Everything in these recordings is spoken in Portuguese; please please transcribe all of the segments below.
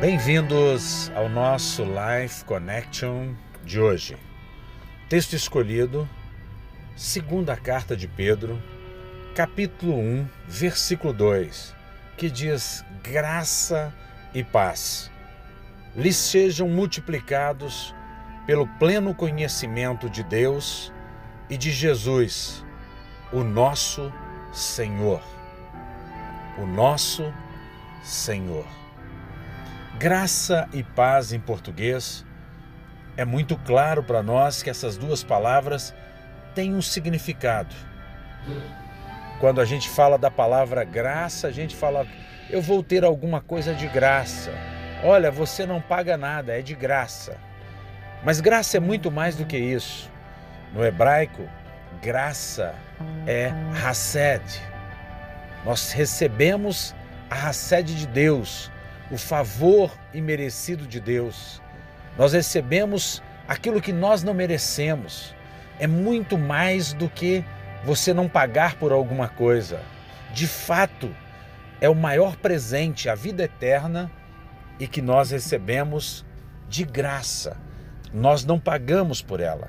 Bem-vindos ao nosso Life Connection de hoje. Texto escolhido, segunda carta de Pedro, capítulo 1, versículo 2, que diz: Graça e paz lhes sejam multiplicados pelo pleno conhecimento de Deus e de Jesus, o nosso Senhor. O nosso Senhor. Graça e paz em português é muito claro para nós que essas duas palavras têm um significado. Quando a gente fala da palavra graça, a gente fala, eu vou ter alguma coisa de graça. Olha, você não paga nada, é de graça. Mas graça é muito mais do que isso. No hebraico, graça é Hassed. Nós recebemos a Hassed de Deus, o favor imerecido de Deus. Nós recebemos aquilo que nós não merecemos. É muito mais do que você não pagar por alguma coisa. De fato, é o maior presente, a vida eterna, e que nós recebemos de graça. Nós não pagamos por ela.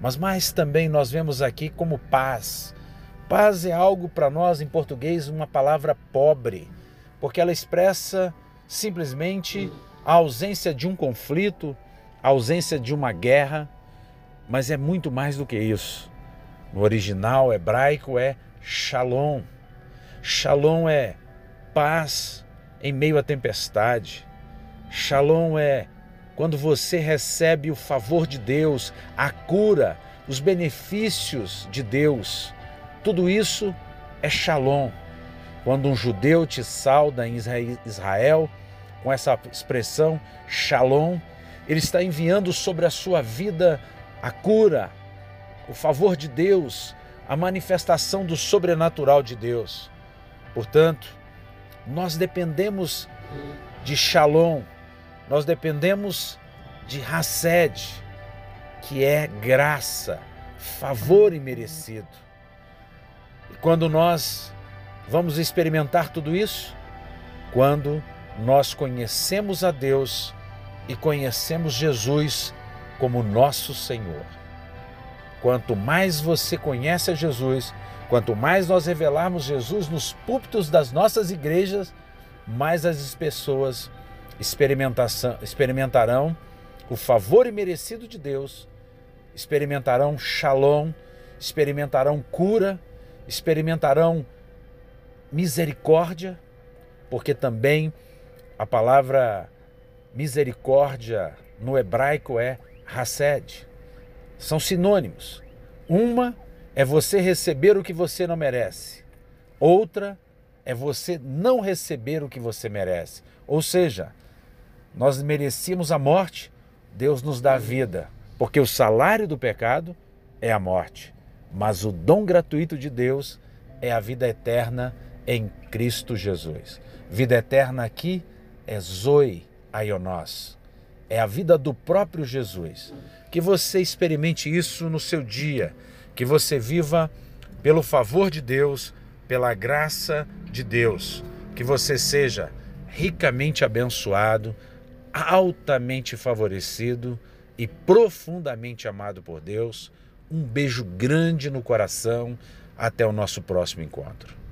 Mas mais também nós vemos aqui como paz. Paz é algo para nós em português uma palavra pobre, porque ela expressa simplesmente a ausência de um conflito, a ausência de uma guerra, mas é muito mais do que isso. No original hebraico é shalom. Shalom é paz em meio à tempestade. Shalom é quando você recebe o favor de Deus, a cura, os benefícios de Deus. Tudo isso é shalom. Quando um judeu te sauda em Israel com essa expressão shalom, ele está enviando sobre a sua vida a cura, o favor de Deus, a manifestação do sobrenatural de Deus. Portanto, nós dependemos de Shalom, nós dependemos de Hassed, que é graça, favor imerecido. E quando nós vamos experimentar tudo isso? Quando nós conhecemos a Deus e conhecemos Jesus como nosso Senhor. Quanto mais você conhece a Jesus, Quanto mais nós revelarmos Jesus nos púlpitos das nossas igrejas, mais as pessoas experimentarão o favor imerecido de Deus, experimentarão shalom, experimentarão cura, experimentarão misericórdia, porque também a palavra misericórdia no hebraico é hased. São sinônimos. Uma é você receber o que você não merece. Outra é você não receber o que você merece. Ou seja, nós merecíamos a morte, Deus nos dá vida, porque o salário do pecado é a morte, mas o dom gratuito de Deus é a vida eterna em Cristo Jesus. Vida eterna aqui é Zoe Aionós, é a vida do próprio Jesus. Que você experimente isso no seu dia que você viva pelo favor de Deus, pela graça de Deus. Que você seja ricamente abençoado, altamente favorecido e profundamente amado por Deus. Um beijo grande no coração. Até o nosso próximo encontro.